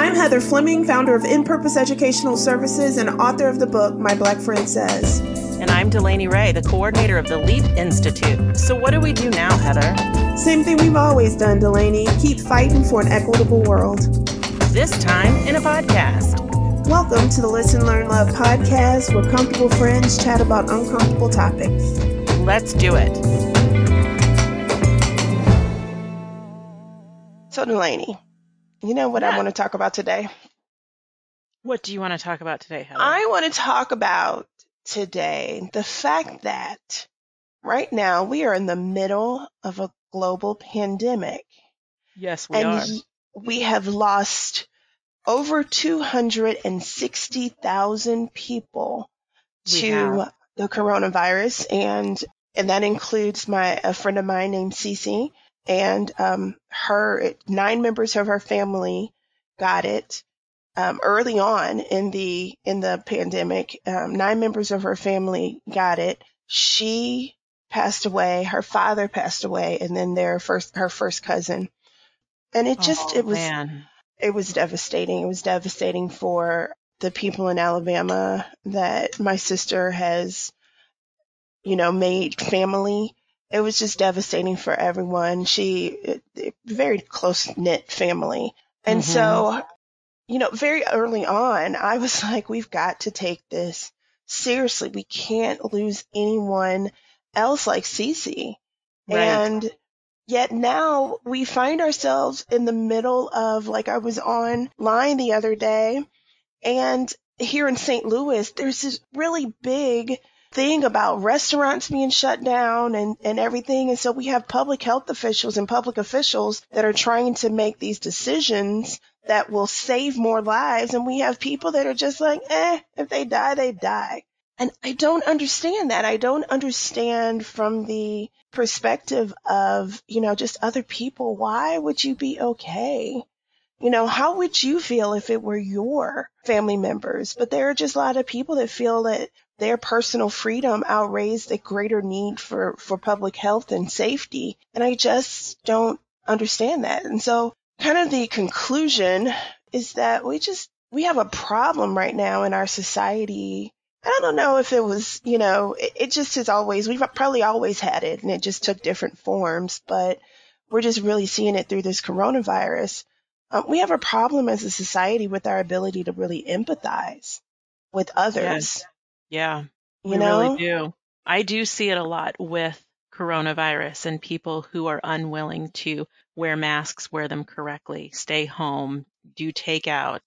I'm Heather Fleming, founder of In Purpose Educational Services and author of the book My Black Friend Says. And I'm Delaney Ray, the coordinator of the LEAP Institute. So, what do we do now, Heather? Same thing we've always done, Delaney. Keep fighting for an equitable world. This time in a podcast. Welcome to the Listen, Learn, Love podcast where comfortable friends chat about uncomfortable topics. Let's do it. So, Delaney, you know what Yeah. I want to talk about today? What do you want to talk about today, Heather? I want to talk about today the fact that right now we are in the middle of a global pandemic yes, we and are. we have lost over 260,000 people We to have. the coronavirus and and that includes my a friend of mine named Cece and um her nine members of her family got it um early on in the in the pandemic um nine members of her family got it she passed away her father passed away and then their first her first cousin and it just Oh, it was man. it was devastating. It was devastating for the people in Alabama that my sister has, you know, made family. It was just devastating for everyone. She, very close knit family. And Mhm. so, you know, very early on, I was like, we've got to take this seriously. We can't lose anyone else like Cece. Right. And yet now we find ourselves in the middle of, like I was online the other day, and here in St. Louis, there's this really big thing about restaurants being shut down and, and everything. And so we have public health officials and public officials that are trying to make these decisions that will save more lives. And we have people that are just like, eh, if they die, they die. And I don't understand that. I don't understand from the perspective of, you know, just other people. Why would you be okay? You know, how would you feel if it were your family members? But there are just a lot of people that feel that their personal freedom outweighs the greater need for, for public health and safety. And I just don't understand that. And so kind of the conclusion is that we just, we have a problem right now in our society. I don't know if it was, you know, it, it just has always, we've probably always had it and it just took different forms, but we're just really seeing it through this coronavirus. Um, we have a problem as a society with our ability to really empathize with others. Yes. Yeah. You we know, really do. I do see it a lot with coronavirus and people who are unwilling to wear masks, wear them correctly, stay home, do takeout.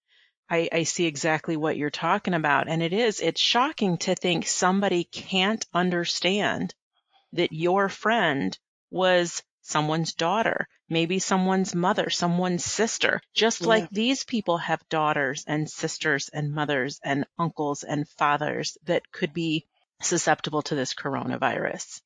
I, I see exactly what you're talking about. And it is, it's shocking to think somebody can't understand that your friend was someone's daughter, maybe someone's mother, someone's sister, just Yeah. like these people have daughters and sisters and mothers and uncles and fathers that could be susceptible to this coronavirus.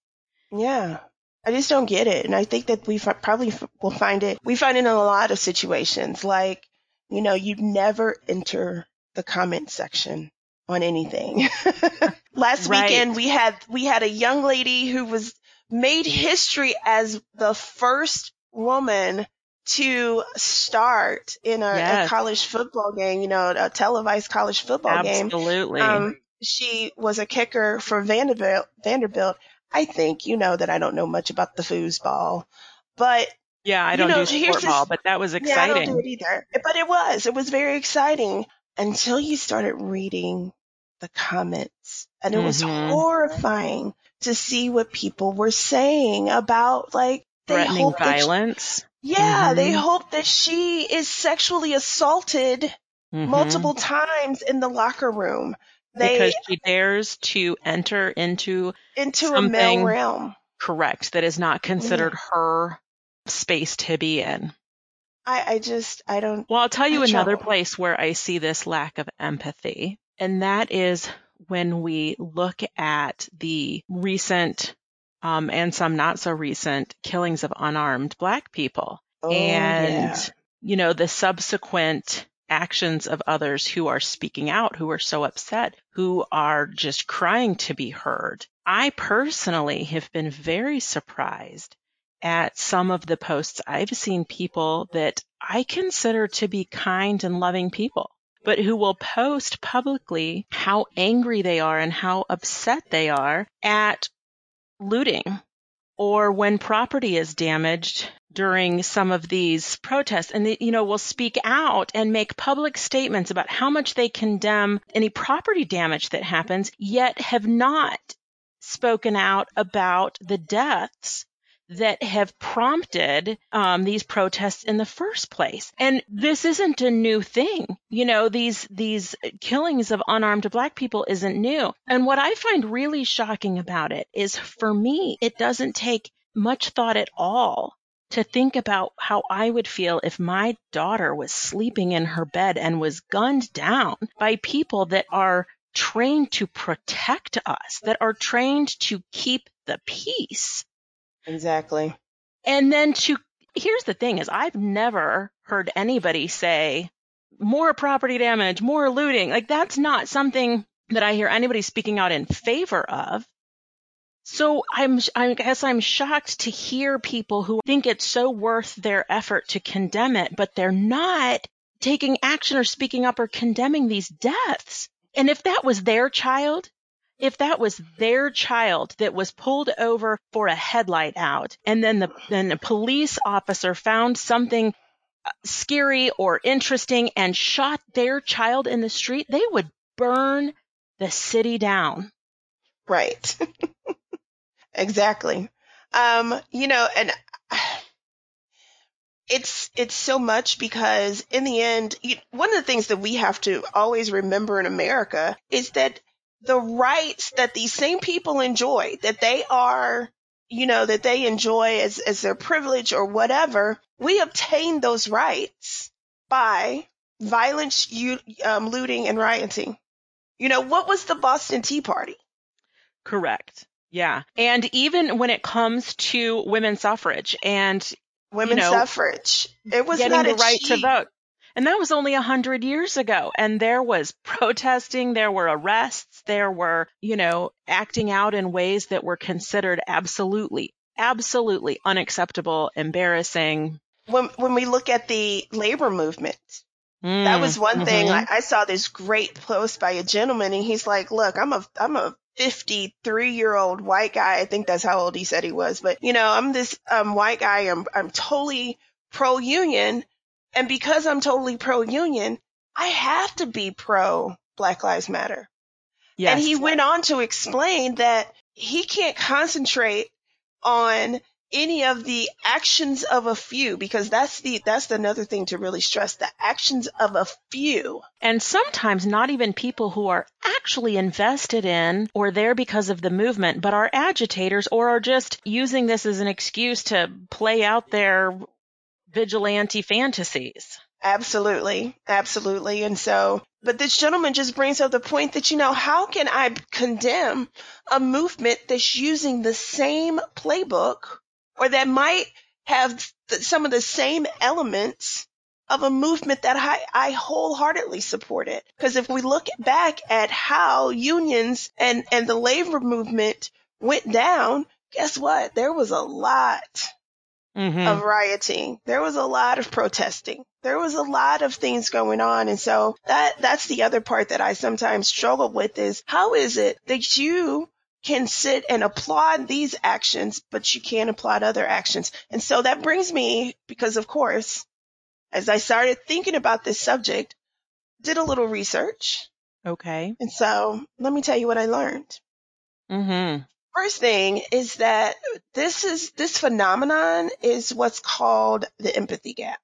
Yeah. I just don't get it. And I think that we fi- probably f- will find it, we find it in a lot of situations. Like, you know, you'd never enter the comment section on anything. Last Right. weekend we had, we had a young lady who was made history as the first woman to start in a, a college football game, you know, a televised college football game. Absolutely. Um, she was a kicker for Vanderbilt. Vanderbilt. I think you know that I don't know much about the foosball, but yeah, I don't know, do sport ball, but that was yeah, I don't do it either. But it was. It was very exciting until you started reading the comments, and it was Mhm. horrifying to see what people were saying about like they Threatening hope that she- violence. yeah, they Mhm. hope that she is sexually assaulted Mhm. multiple times in the locker room. They because she dares to enter into into a male realm. correct that is not considered her space to be in. I, I just I don't Well, I'll tell you another trouble. place where I see this lack of empathy, and that is when we look at the recent um, and some not so recent killings of unarmed black people. oh, and yeah. you know the subsequent actions of others who are speaking out who are so upset who are just crying to be heard i personally have been very surprised at some of the posts i've seen people that I consider to be kind and loving people, but who will post publicly how angry they are and how upset they are at looting or when property is damaged during some of these protests. And you know will speak out and make public statements about how much they condemn any property damage that happens yet have not spoken out about the deaths that have prompted um, these protests in the first place. And this isn't a new thing. You know, these these killings of unarmed black people isn't new. And what I find really shocking about it is for me, it doesn't take much thought at all to think about how I would feel if my daughter was sleeping in her bed and was gunned down by people that are trained to protect us, that are trained to keep the peace. Exactly. And then to here's the thing is I've never heard anybody say more property damage, more looting. Like that's not something that I hear anybody speaking out in favor of. So I'm, I guess I'm shocked to hear people who think it's so worth their effort to condemn it, but they're not taking action or speaking up or condemning these deaths. And if that was their child, if that was their child that was pulled over for a headlight out and then the then a police officer found something uh, scary or interesting and shot their child in the street, they would burn the city down. Right. exactly. Um, you know, and it's it's so much because in the end, one of the things that we have to always remember in America is that the rights that these same people enjoy, that they are, you know, that they enjoy as, as their privilege or whatever, we obtain those rights by violence, um, looting, and rioting. You know, what was the Boston Tea Party? Correct. Yeah. And even when it comes to women's suffrage and women's you know, suffrage, it was getting the right cheap. to vote. And that was only a hundred years ago. And there was protesting, there were arrests, there were, you know, acting out in ways that were considered absolutely, absolutely unacceptable, embarrassing. When, when we look at the labor movement, mm, that was one mm-hmm. thing. I, I saw this great post by a gentleman and he's like, look, I'm a, I'm a 53 year old white guy. I think that's how old he said he was. But, you know, I'm this um, white guy. I'm, I'm totally pro union. And because I'm totally pro union, I have to be pro Black Lives Matter. Yes. And he went on to explain that he can't concentrate on any of the actions of a few because that's the that's another thing to really stress the actions of a few and sometimes not even people who are actually invested in or there because of the movement but are agitators or are just using this as an excuse to play out their vigilante fantasies. Absolutely. Absolutely. And so, but this gentleman just brings up the point that, you know, how can I condemn a movement that's using the same playbook or that might have some of the same elements of a movement that I, I wholeheartedly supported. Because if we look back at how unions and, and the labor movement went down, guess what? There was a lot mm-hmm. of rioting. There was a lot of protesting. There was a lot of things going on. And so that, that's the other part that I sometimes struggle with is how is it that you can sit and applaud these actions, but you can't applaud other actions? And so that brings me, because of course, as I started thinking about this subject, did a little research. Okay. And so let me tell you what I learned. Mm-hmm. First thing is that this is this phenomenon is what's called the empathy gap.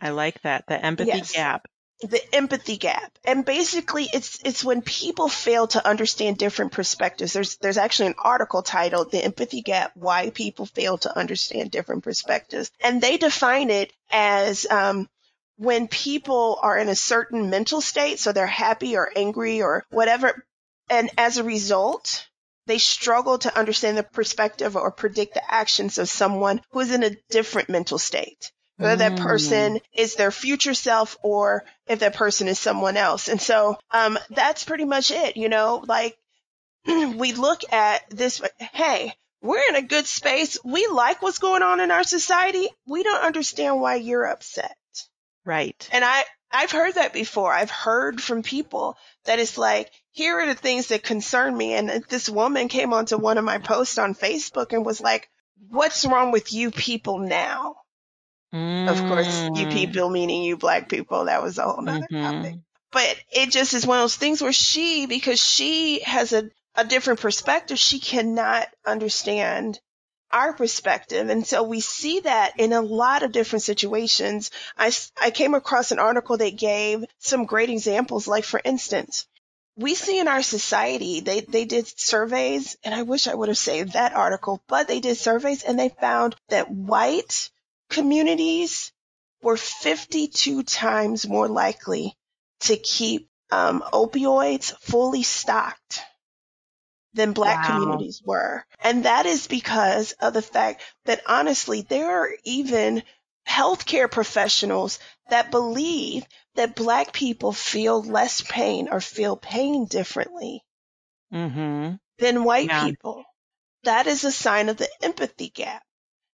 I like that. The empathy yes. gap. The empathy gap. And basically it's it's when people fail to understand different perspectives. There's there's actually an article titled The Empathy Gap Why People Fail to Understand Different Perspectives. And they define it as um when people are in a certain mental state, so they're happy or angry or whatever, and as a result, they struggle to understand the perspective or predict the actions of someone who is in a different mental state. Whether that mm. person is their future self or if that person is someone else. And so, um, that's pretty much it. You know, like we look at this, hey, we're in a good space. We like what's going on in our society. We don't understand why you're upset. Right. And I, I've heard that before. I've heard from people that it's like, here are the things that concern me. And this woman came onto one of my posts on Facebook and was like, what's wrong with you people now? Mm. Of course, you people meaning you black people. That was a whole nother Mhm. topic. But it just is one of those things where she, because she has a, a different perspective, she cannot understand our perspective. And so we see that in a lot of different situations. I, I came across an article that gave some great examples. Like, for instance, we see in our society, they, they did surveys, and I wish I would have saved that article, but they did surveys and they found that white communities were 52 times more likely to keep um, opioids fully stocked than black Wow. communities were. And that is because of the fact that honestly, there are even healthcare professionals that believe that black people feel less pain or feel pain differently Mm-hmm. than white Yeah. people. That is a sign of the empathy gap.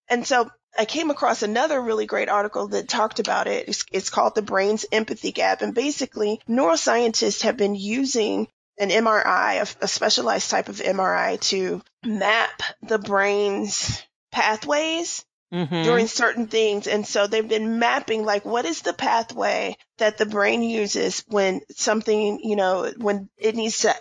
And so I came across another really great article that talked about it. It's, it's called The Brain's Empathy Gap. And basically, neuroscientists have been using an MRI, a, a specialized type of MRI, to map the brain's pathways Mm-hmm. during certain things. And so they've been mapping like what is the pathway that the brain uses when something, you know, when it needs to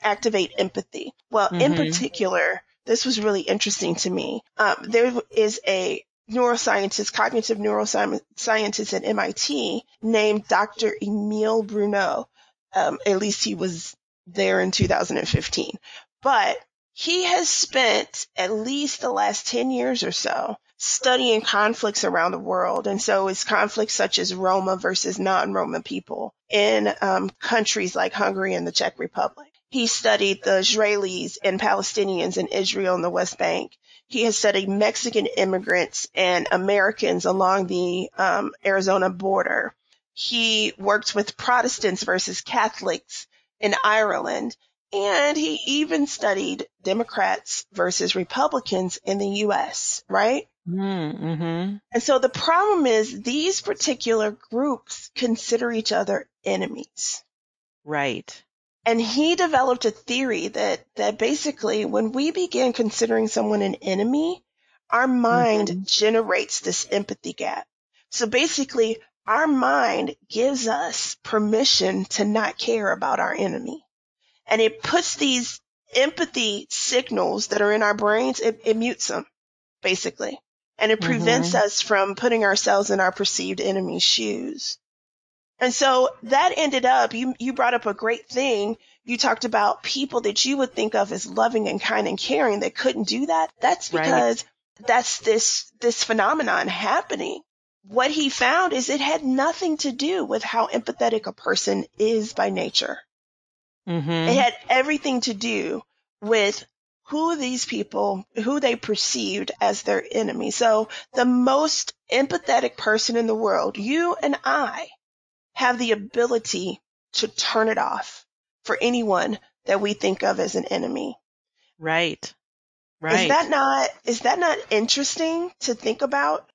activate empathy. Well, in Mhm. particular, this was really interesting to me. Um, there is a neuroscientist, cognitive neuroscientist at MIT named Dr. Emile Bruneau. Um, at least he was there in 2015. But he has spent at least the last 10 years or so studying conflicts around the world. And so it's conflicts such as Roma versus non-Roma people in um, countries like Hungary and the Czech Republic. He studied the Israelis and Palestinians in Israel and the West Bank. He has studied Mexican immigrants and Americans along the um, Arizona border. He worked with Protestants versus Catholics in Ireland. And he even studied Democrats versus Republicans in the U.S., right? Mm-hmm. And so the problem is these particular groups consider each other enemies. Right. And he developed a theory that, that basically when we begin considering someone an enemy, our mind Mhm. generates this empathy gap. So basically our mind gives us permission to not care about our enemy. And it puts these empathy signals that are in our brains, it, it mutes them basically. And it mm-hmm. prevents us from putting ourselves in our perceived enemy's shoes. And so that ended up, you, you brought up a great thing. You talked about people that you would think of as loving and kind and caring that couldn't do that. That's Right. because that's this, this phenomenon happening. What he found is it had nothing to do with how empathetic a person is by nature. Mm-hmm. It had everything to do with who these people, who they perceived as their enemy. So the most empathetic person in the world, you and I, have the ability to turn it off for anyone that we think of as an enemy. Right. Right. Is that not, is that not interesting to think about?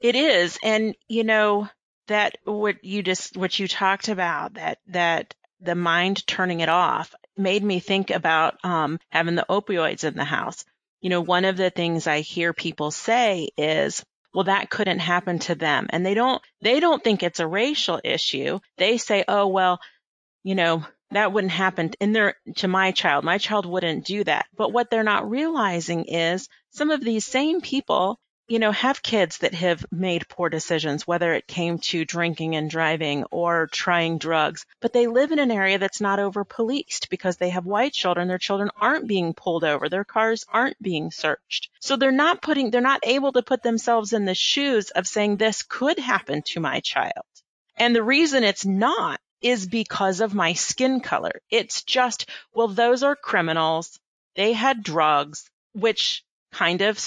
It is. And you know, that what you just what you talked about, that that the mind turning it off made me think about um having the opioids in the house. You know, one of the things I hear people say is, well, that couldn't happen to them. And they don't they don't think it's a racial issue. They say, oh well, you know, that wouldn't happen in their to my child. My child wouldn't do that. But what they're not realizing is some of these same people, you know, have kids that have made poor decisions, whether it came to drinking and driving or trying drugs, but they live in an area that's not over policed because they have white children. Their children aren't being pulled over. Their cars aren't being searched. So they're not putting, they're not able to put themselves in the shoes of saying this could happen to my child. And the reason it's not is because of my skin color. It's just, well, those are criminals. They had drugs, which kind of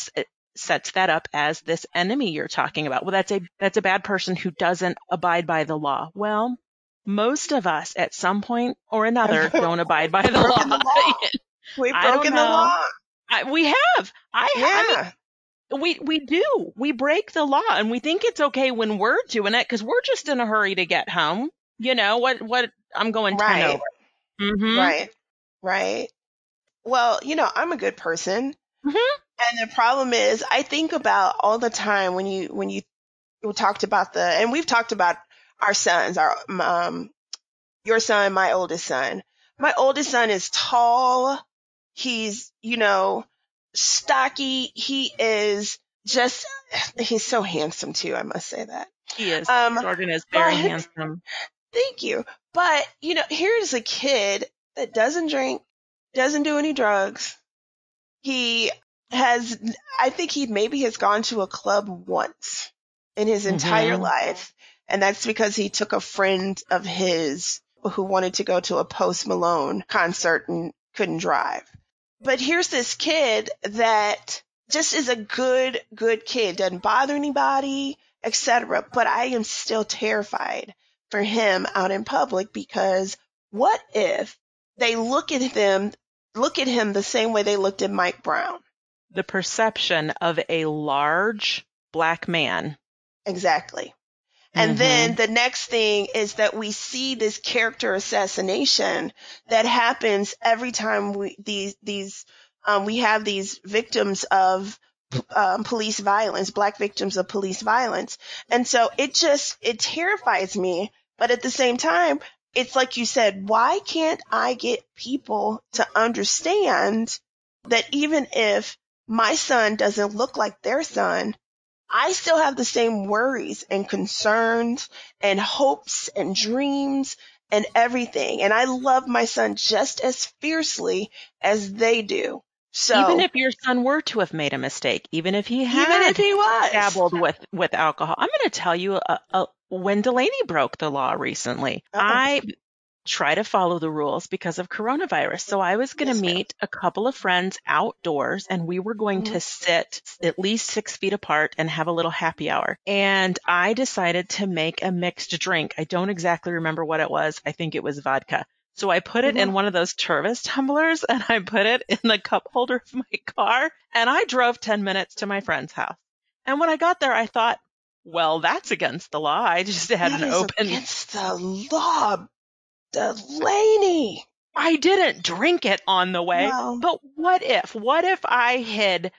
sets that up as this enemy you're talking about. Well, that's a, that's a bad person who doesn't abide by the law. Well, most of us at some point or another don't abide by the law. the law. We've broken the law. I, we have. I have. I mean, We we do. We break the law and we think it's okay when we're doing it because we're just in a hurry to get home. You know what what I'm going 10 Right. Mm-hmm. Right. Right. Well, you know, I'm a good person. Mhm. And the problem is I think about all the time when you when you talked about the and we've talked about our sons, our um your son, my oldest son. My oldest son is tall. He's, you know, stocky. He is just he's so handsome too, I must say that. He is. Um Jordan is very but- handsome. Thank you. But, you know, here's a kid that doesn't drink, doesn't do any drugs. He has, I think he maybe has gone to a club once in his entire Mhm. life. And that's because he took a friend of his who wanted to go to a Post Malone concert and couldn't drive. But here's this kid that just is a good, good kid, doesn't bother anybody, etc. But I am still terrified for him out in public because what if they look at them, look at him the same way they looked at Mike Brown? The perception of a large black man. Exactly. And Mhm. then the next thing is that we see this character assassination that happens every time we these these um, we have these victims of um, police violence, black victims of police violence, and so it just it terrifies me. But at the same time, it's like you said, why can't I get people to understand that even if my son doesn't look like their son, I still have the same worries and concerns and hopes and dreams and everything. And I love my son just as fiercely as they do. So even if your son were to have made a mistake, even if he had even if he was dabbled with with alcohol, I'm going to tell you, uh, uh, when Delaney broke the law recently, Uh-oh. I try to follow the rules because of coronavirus. So I was going to Yes, meet a couple of friends outdoors, and we were going Mhm. to sit at least six feet apart and have a little happy hour. And I decided to make a mixed drink. I don't exactly remember what it was. I think it was vodka. So I put it in Mhm. one of those Tervis tumblers and I put it in the cup holder of my car and I drove 10 minutes to my friend's house. And when I got there, I thought, well, that's against the law. I just had That an open, against the law, Delaney. I didn't drink it on the way. Well- But what if, what if I had,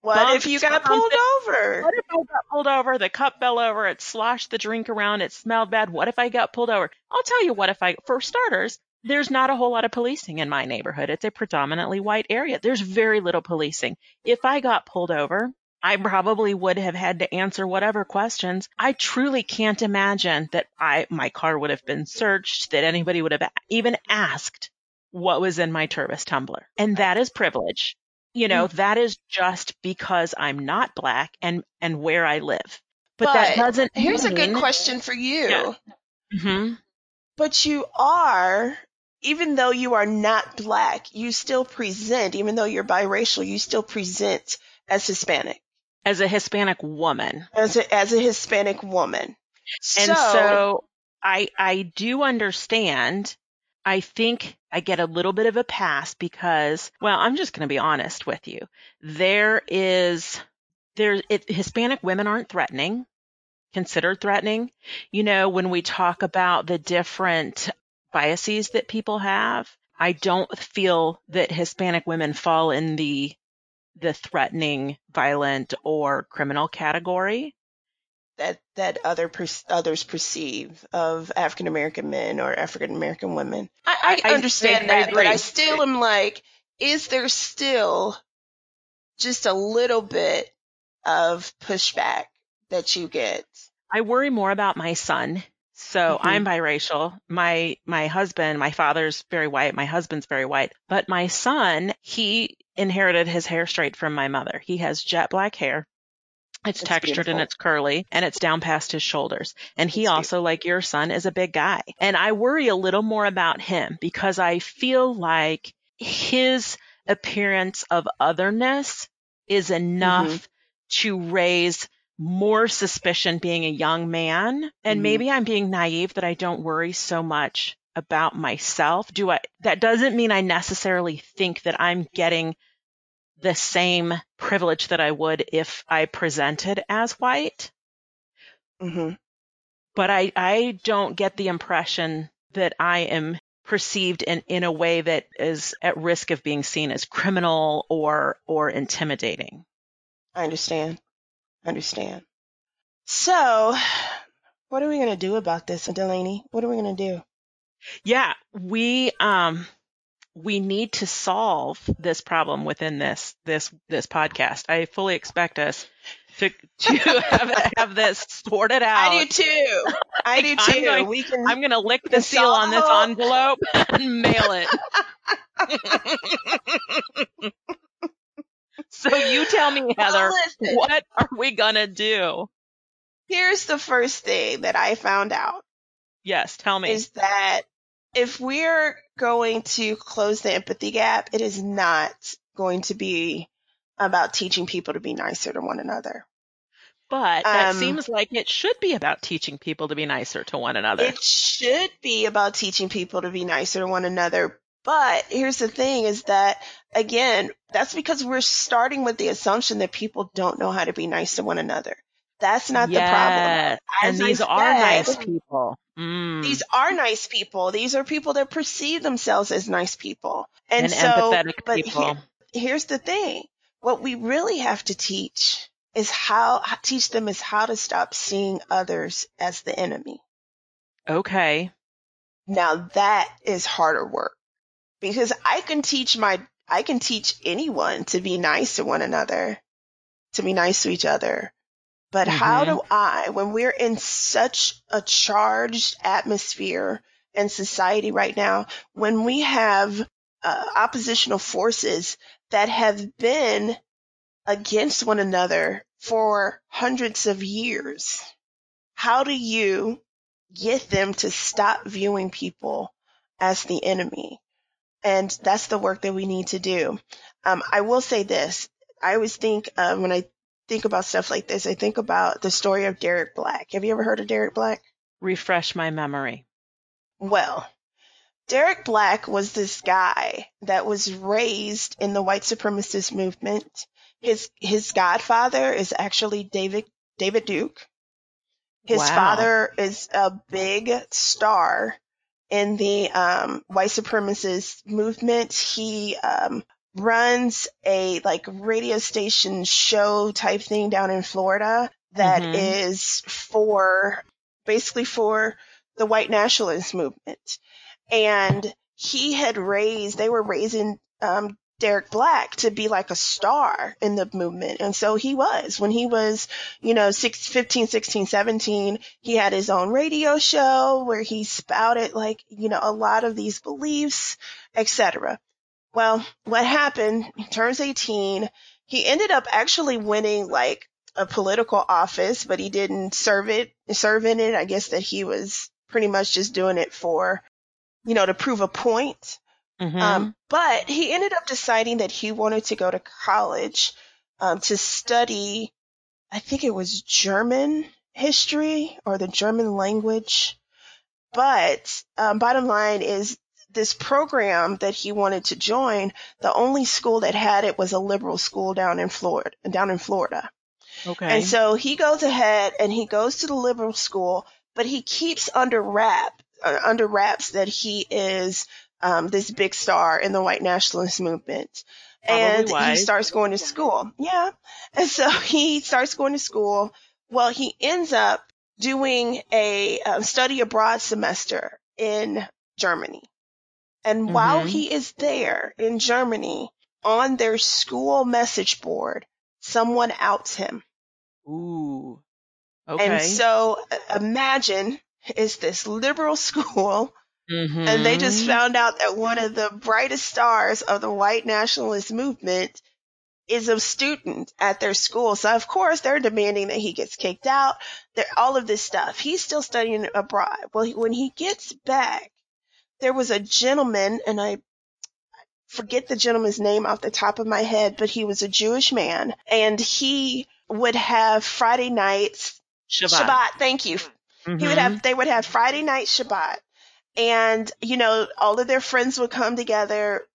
What if you got pulled over? what if I got pulled over, the cup fell over, it sloshed the drink around, it smelled bad. What if I got pulled over? I'll tell you what if I, for starters, there's not a whole lot of policing in my neighborhood. It's a predominantly white area. There's very little policing. If I got pulled over, I probably would have had to answer whatever questions. I truly can't imagine that I, my car would have been searched, that anybody would have even asked what was in my Tervis tumbler. And that is privilege. You know, that is just because I'm not black and, and where I live. But, that doesn't Here's a good question for you. Yeah. Mhm. But you are, even though you are not black, you still present, even though you're biracial, you still present as Hispanic, As a Hispanic woman. as a, as a Hispanic woman. And so I I do understand. I think I get a little bit of a pass because, well, I'm just going to be honest with you. There is, there, it, Hispanic women aren't threatening, considered threatening. You know, when we talk about the different biases that people have, I don't feel that Hispanic women fall in the, the threatening, violent, or criminal category. that that other per, others perceive of African American men or African American women. I, I, I- understand I that, but I still am like, is there still just a little bit of pushback that you get? I worry more about my son. So Mhm. I'm biracial. My my husband, my father's very white, my husband's very white, but my son, he inherited his hair straight from my mother. He has jet black hair. It's That's textured beautiful. and it's curly and it's down past his shoulders. And he also, like your son, is a big guy. And I worry a little more about him because I feel like his appearance of otherness is enough Mm-hmm. to raise more suspicion being a young man. And Mhm. maybe I'm being naive that I don't worry so much about myself. Do I, that doesn't mean I necessarily think that I'm getting the same privilege that I would if I presented as white. hmm But I, I don't get the impression that I am perceived in, in a way that is at risk of being seen as criminal or, or intimidating. I understand. Understand. So, what are we going to do about this, Delaney? What are we going to do? Yeah, we um we need to solve this problem within this this this podcast. I fully expect us to to have, have this sorted out. I do too. I do I'm too. going- we can. I'm gonna lick the seal on this envelope and mail it. so you tell me, Heather, Well, what are we gonna do? Here's the first thing that I found out Yes, tell me. is that if we're going to close the empathy gap, it is not going to be about teaching people to be nicer to one another. but that um, seems like it should be about teaching people to be nicer to one another. It should be about teaching people to be nicer to one another. But here's the thing is that again, that's because we're starting with the assumption that people don't know how to be nice to one another. That's not the problem. Yes, As And these are nice people. Mm. These are nice people. These are people that perceive themselves as nice people. And, and so, empathetic but people. here- here's the thing. What we really have to teach is how, teach them is how to stop seeing others as the enemy. okay. Now that is harder work because I can teach my, I can teach anyone to be nice to one another, to be nice to each other. But how Mhm. do I, when we're in such a charged atmosphere and society right now, when we have uh, oppositional forces that have been against one another for hundreds of years, how do you get them to stop viewing people as the enemy? And that's the work that we need to do. Um, I will say this. I always think uh, when I think about stuff like this, I think about the story of Derek Black. Have you ever heard of Derek Black? Refresh my memory. Well, Derek Black was this guy that was raised in the white supremacist movement. His his godfather is actually David David Duke. His Wow. father is a big star in the um, white supremacist movement. He um, runs a like radio station show type thing down in Florida that Mhm. is for basically for the white nationalist movement. And he had raised, they were raising um, Derek Black to be like a star in the movement. And so he was. When he was, you know, six, 15, 16, 17, he had his own radio show where he spouted like, you know, a lot of these beliefs, etc. Well, what happened? He turns 18. He ended up actually winning like a political office, but he didn't serve it, serve in it. I guess that he was pretty much just doing it for, you know, to prove a point. Mhm. Um, but he ended up deciding that he wanted to go to college um, to study, I think it was German history or the German language. But um, bottom line is this program that he wanted to join, the only school that had it was a liberal school down in Florida, down in Florida. okay. And so he goes ahead and he goes to the liberal school, but he keeps under wrap, uh, under wraps that he is um, this big star in the white nationalist movement. Probably and he starts going to school. Yeah. And so he starts going to school. Well, he ends up doing a um, study abroad semester in Germany. And while Mhm. he is there in Germany on their school message board, someone outs him. Ooh. Okay. And so uh, imagine it's this liberal school Mhm. and they just found out that one of the brightest stars of the white nationalist movement is a student at their school. So of course they're demanding that he gets kicked out. They're, all of this stuff. He's still studying abroad. Well, he, when he gets back, there was a gentleman, and I forget the gentleman's name off the top of my head, but he was a Jewish man, and he would have Friday nights Shabbat. Shabbat. Thank you. He would have they would have Friday night Shabbat. And, you know, all of their friends would come together,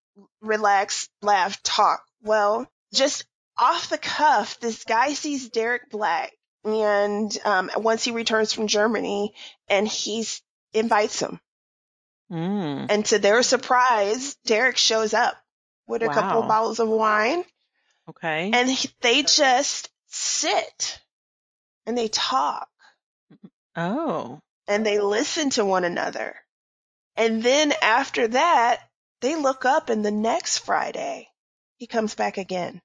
relax, laugh, talk. Well, just off the cuff, this guy sees Derek Black and um, once he returns from Germany and he invites him. Mm. And to their surprise, Derek shows up with a couple of bottles of wine Okay. and he, they just sit and they talk oh. and they listen to one another. And then after that, they look up and the next Friday, he comes back again.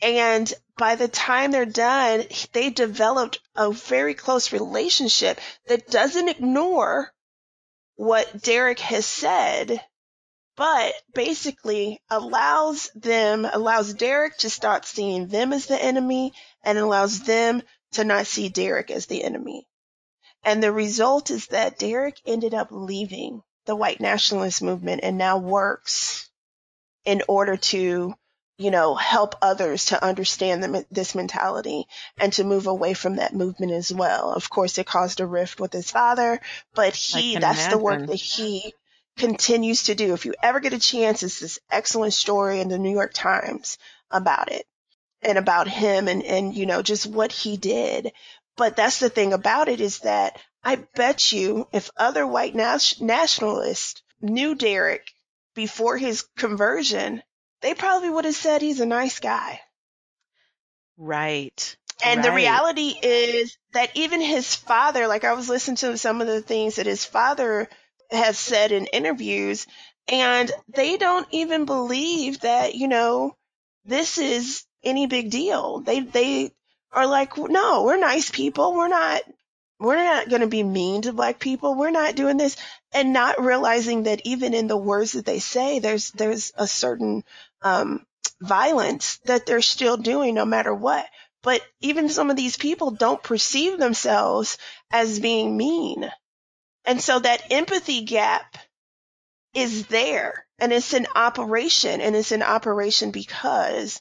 And by the time they're done, they developed a very close relationship that doesn't ignore what Derek has said, but basically allows them, allows Derek to start seeing them as the enemy and allows them to not see Derek as the enemy. And the result is that Derek ended up leaving the white nationalist movement and now works in order to, you know, help others to understand the, this mentality and to move away from that movement as well. Of course, it caused a rift with his father, but he, that's the work that he continues to do. If you ever get a chance, it's this excellent story in the New York Times about it and about him and, and, you know, just what he did. But that's the thing about it is that I bet you if other white nas- nationalists knew Derek before his conversion, they probably would have said he's a nice guy. Right. And the reality is that even his father, like I was listening to some of the things that his father has said in interviews, and they don't even believe that, you know, this is any big deal. They, they are like, no, we're nice people. We're not, we're not going to be mean to black people. We're not doing this and not realizing that even in the words that they say, there's, there's a certain, um, violence that they're still doing no matter what. But even some of these people don't perceive themselves as being mean. And so that empathy gap is there and it's an operation and it's an operation because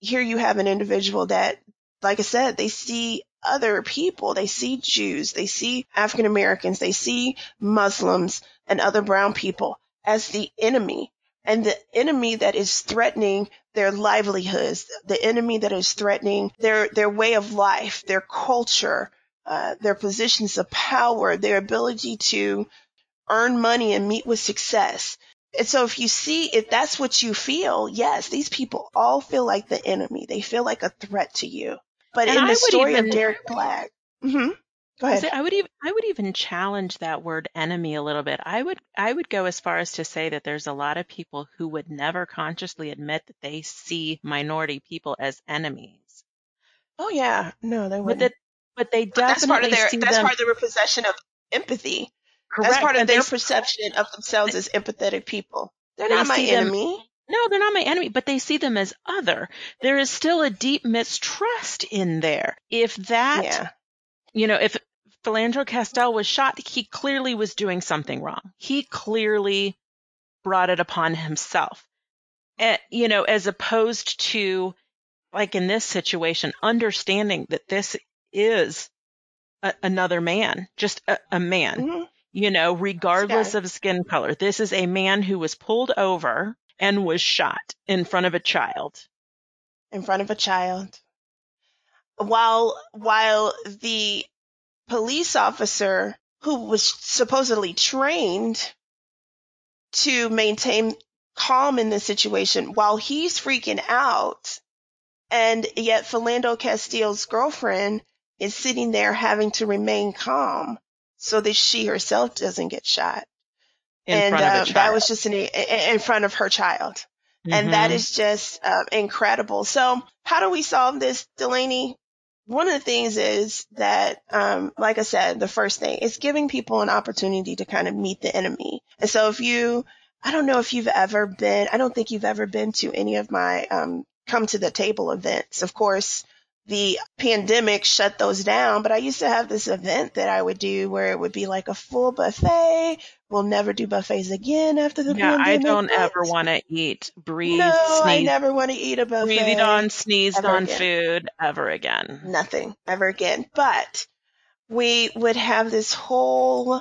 here you have an individual that, like I said, they see other people. They see Jews. They see African Americans. They see Muslims and other brown people as the enemy and the enemy that is threatening their livelihoods, the enemy that is threatening their, their way of life, their culture, uh, their positions of power, their ability to earn money and meet with success. And so if you see, if that's what you feel, yes, these people all feel like the enemy. They feel like a threat to you. But And in I the story even- of Derek Black, hmm go ahead. I would even I would even challenge that word enemy a little bit. I would I would go as far as to say that there's a lot of people who would never consciously admit that they see minority people as enemies. Oh yeah, no, they wouldn't. that but they But that's part of their that's them part of their possession of empathy. correct. That's part of and their perception of themselves as empathetic people. They're They not my see them- enemy. No, they're not my enemy, but they see them as other. There is still a deep mistrust in there. If that, Yeah. you know, if Philando Castile was shot, he clearly was doing something wrong. He clearly brought it upon himself. And, you know, as opposed to, like in this situation, understanding that this is a, another man, just a, a man Mhm. you know, regardless of skin color. This is a man who was pulled over and was shot in front of a child. in front of a child. While while the police officer who was supposedly trained to maintain calm in this situation, while he's freaking out, and yet Philando Castile's girlfriend is sitting there having to remain calm so that she herself doesn't get shot. In and front of a um, child. that was just in, in front of her child and that Mhm. is just uh, incredible. So, how do we solve this, Delaney? One of the things is that, um, like I said, the first thing is giving people an opportunity to kind of meet the enemy. And so, if you, I don't know if you've ever been, I don't think you've ever been to any of my um, come to the table events. Of course, the pandemic shut those down, but I used to have this event that I would do where it would be like a full buffet. We'll never do buffets again after the yeah, I don't ever want to eat, breathe, no, I never want to eat a buffet. breathed on, sneezed on again. food ever again. Nothing ever again. But we would have this whole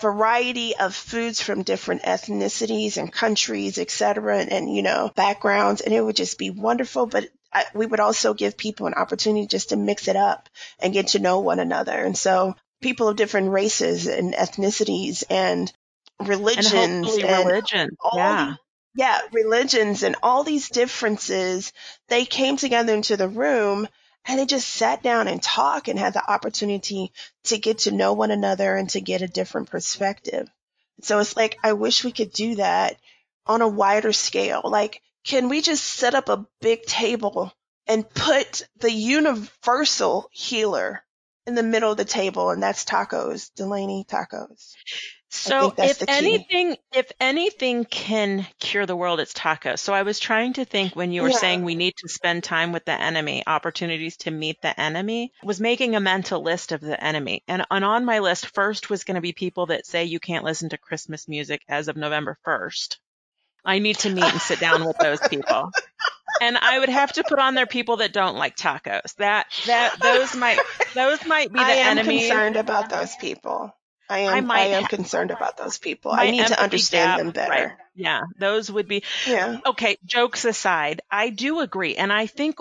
variety of foods from different ethnicities and countries, etc., and, and, you know, backgrounds, and it would just be wonderful. But I, we would also give people an opportunity just to mix it up and get to know one another. And so people of different races and ethnicities and religions and, and religion. yeah. these- yeah, religions and all these differences, they came together into the room and they just sat down and talked and had the opportunity to get to know one another and to get a different perspective. So it's like, I wish we could do that on a wider scale. Like, can we just set up a big table and put the universal healer in the middle of the table? And that's tacos, Delaney tacos. So if anything, if anything can cure the world, it's tacos. So I was trying to think when you were Yeah. saying we need to spend time with the enemy, opportunities to meet the enemy, was making a mental list of the enemy. And, and on my list first was going to be people that say you can't listen to Christmas music as of November 1st. I need to meet and sit down with those people. And I would have to put on there people that don't like tacos. That that those might those might be the I am enemy. concerned about those people. I am. I I, am concerned about those people. I need to understand gap, them better. right. Yeah, those would be Yeah. okay. Jokes aside, I do agree, and I think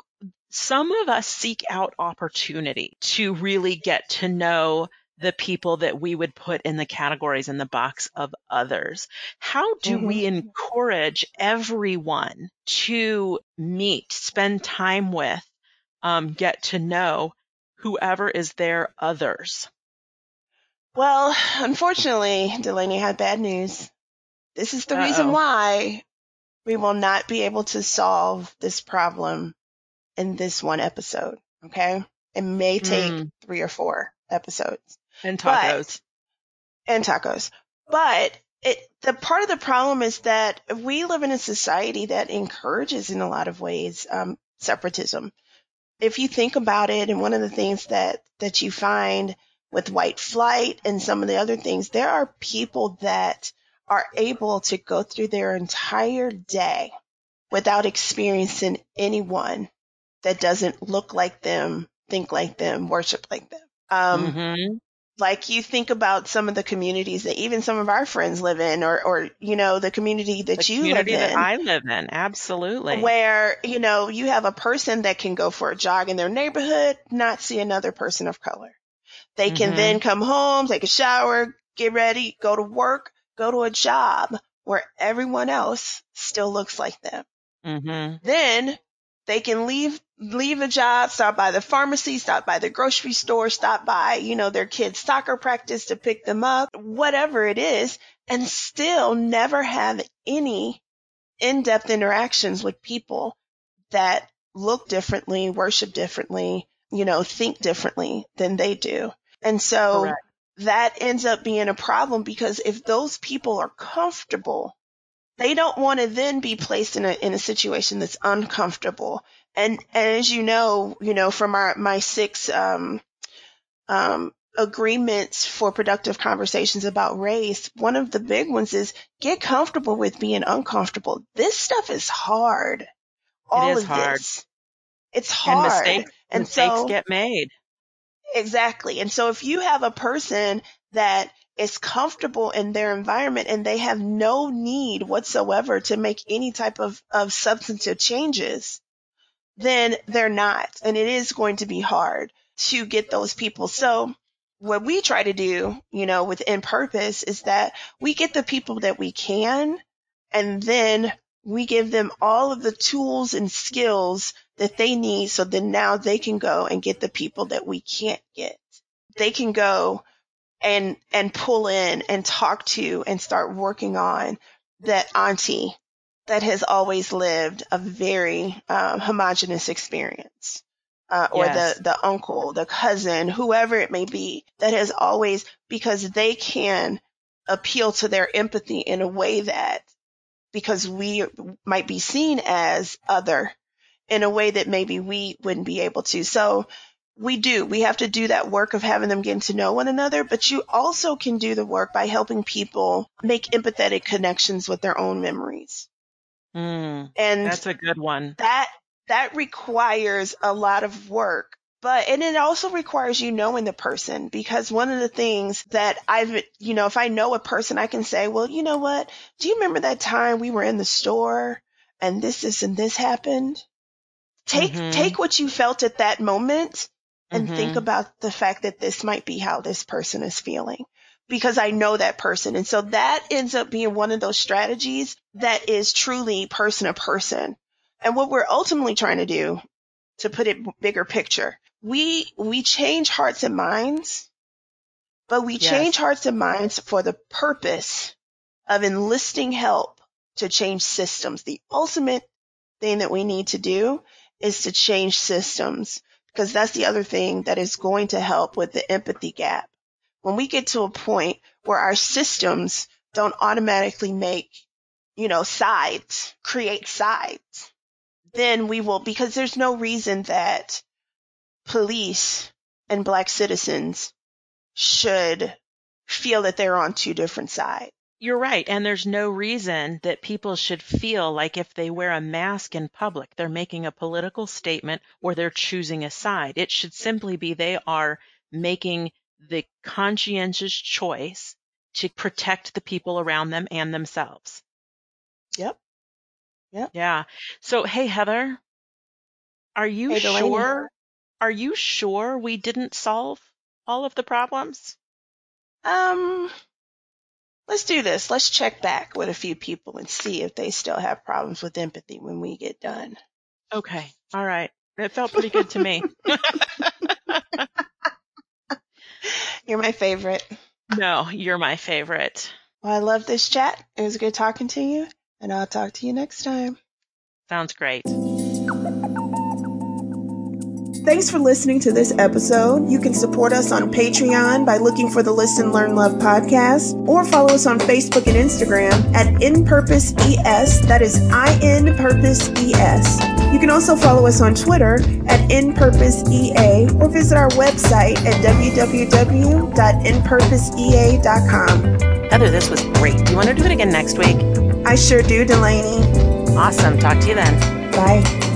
some of us seek out opportunity to really get to know the people that we would put in the categories in the box of others. How do we encourage everyone to meet, spend time with, um, get to know whoever is their others? Well, unfortunately, Delaney had bad news. This is the reason Uh-oh. why we will not be able to solve this problem in this one episode. Okay. It may take Mm. three or four episodes And But- tacos. and tacos. But it, the part of the problem is that we live in a society that encourages, in a lot of ways, um, separatism. If you think about it, and one of the things that that you find with white flight and some of the other things, there are people that are able to go through their entire day without experiencing anyone that doesn't look like them, think like them, worship like them. Um, Mhm. Like you think about some of the communities that even some of our friends live in or or you know the community that The you community live that in. I live in, absolutely. where you know you have a person that can go for a jog in their neighborhood not see another person of color. They can Mhm. then come home take a shower get ready go to work go to a job where everyone else still looks like them. Hmm then they can leave leave a job, stop by the pharmacy, stop by the grocery store, stop by, you know, their kids' soccer practice to pick them up, whatever it is, and still never have any in-depth interactions with people that look differently, worship differently, you know, think differently than they do. And so Correct. that ends up being a problem because if those people are comfortable they don't want to then be placed in a in a situation that's uncomfortable. And, and as you know, you know from our my six um, um, agreements for productive conversations about race, one of the big ones is get comfortable with being uncomfortable. This stuff is hard. All is of hard. this, it's hard. And mistakes, And mistakes so- get made. Exactly. And so if you have a person that is comfortable in their environment and they have no need whatsoever to make any type of, of substantive changes, then they're not. And it is going to be hard to get those people. So what we try to do, you know, within purpose is that we get the people that we can and then we give them all of the tools and skills that they need so then now they can go and get the people that we can't get. They can go and and pull in and talk to and start working on that auntie that has always lived a very um, homogenous experience. Uh, or Yes. the, the uncle, the cousin, whoever it may be, that has always, because they can appeal to their empathy in a way that, because we might be seen as other in a way that maybe we wouldn't be able to. So we do. We have to do that work of having them getting to know one another, but you also can do the work by helping people make empathetic connections with their own memories. Mm, And that's a good one. that that requires a lot of work But, and it also requires you knowing the person because one of the things that I've, you know, if I know a person, I can say, well, you know what? Do you remember that time we were in the store and this, this, and this happened? Take, Mhm. take what you felt at that moment and Mhm. think about the fact that this might be how this person is feeling because I know that person. And so that ends up being one of those strategies that is truly person to person. And what we're ultimately trying to do to put it bigger picture, we, we change hearts and minds, but we Yes. change hearts and minds for the purpose of enlisting help to change systems. The ultimate thing that we need to do is to change systems because that's the other thing that is going to help with the empathy gap. When we get to a point where our systems don't automatically make, you know, sides, create sides, then we will, because there's no reason that police and black citizens should feel that they're on two different sides. You're right. And there's no reason that people should feel like if they wear a mask in public, they're making a political statement or they're choosing a side. It should simply be they are making the conscientious choice to protect the people around them and themselves. Yep. Yep. Yeah. So, hey, Heather, are you Hey, sure? Are you sure we didn't solve all of the problems? Um, let's do this. Let's check back with a few people and see if they still have problems with empathy when we get done. Okay. All right. It felt pretty good to me. You're my favorite. no, you're my favorite. Well, I love this chat. It was good talking to you, and I'll talk to you next time. Sounds great. Thanks for listening to this episode. You can support us on Patreon by looking for the Listen, Learn, Love podcast, or follow us on Facebook and Instagram at In Purpose ES. That is I N Purpose ES. You can also follow us on Twitter at In Purpose EA, or visit our website at www.inpurposeea.com. Heather, this was great. Do you want to do it again next week? I sure do, Delaney. Awesome. Talk to you then. Bye.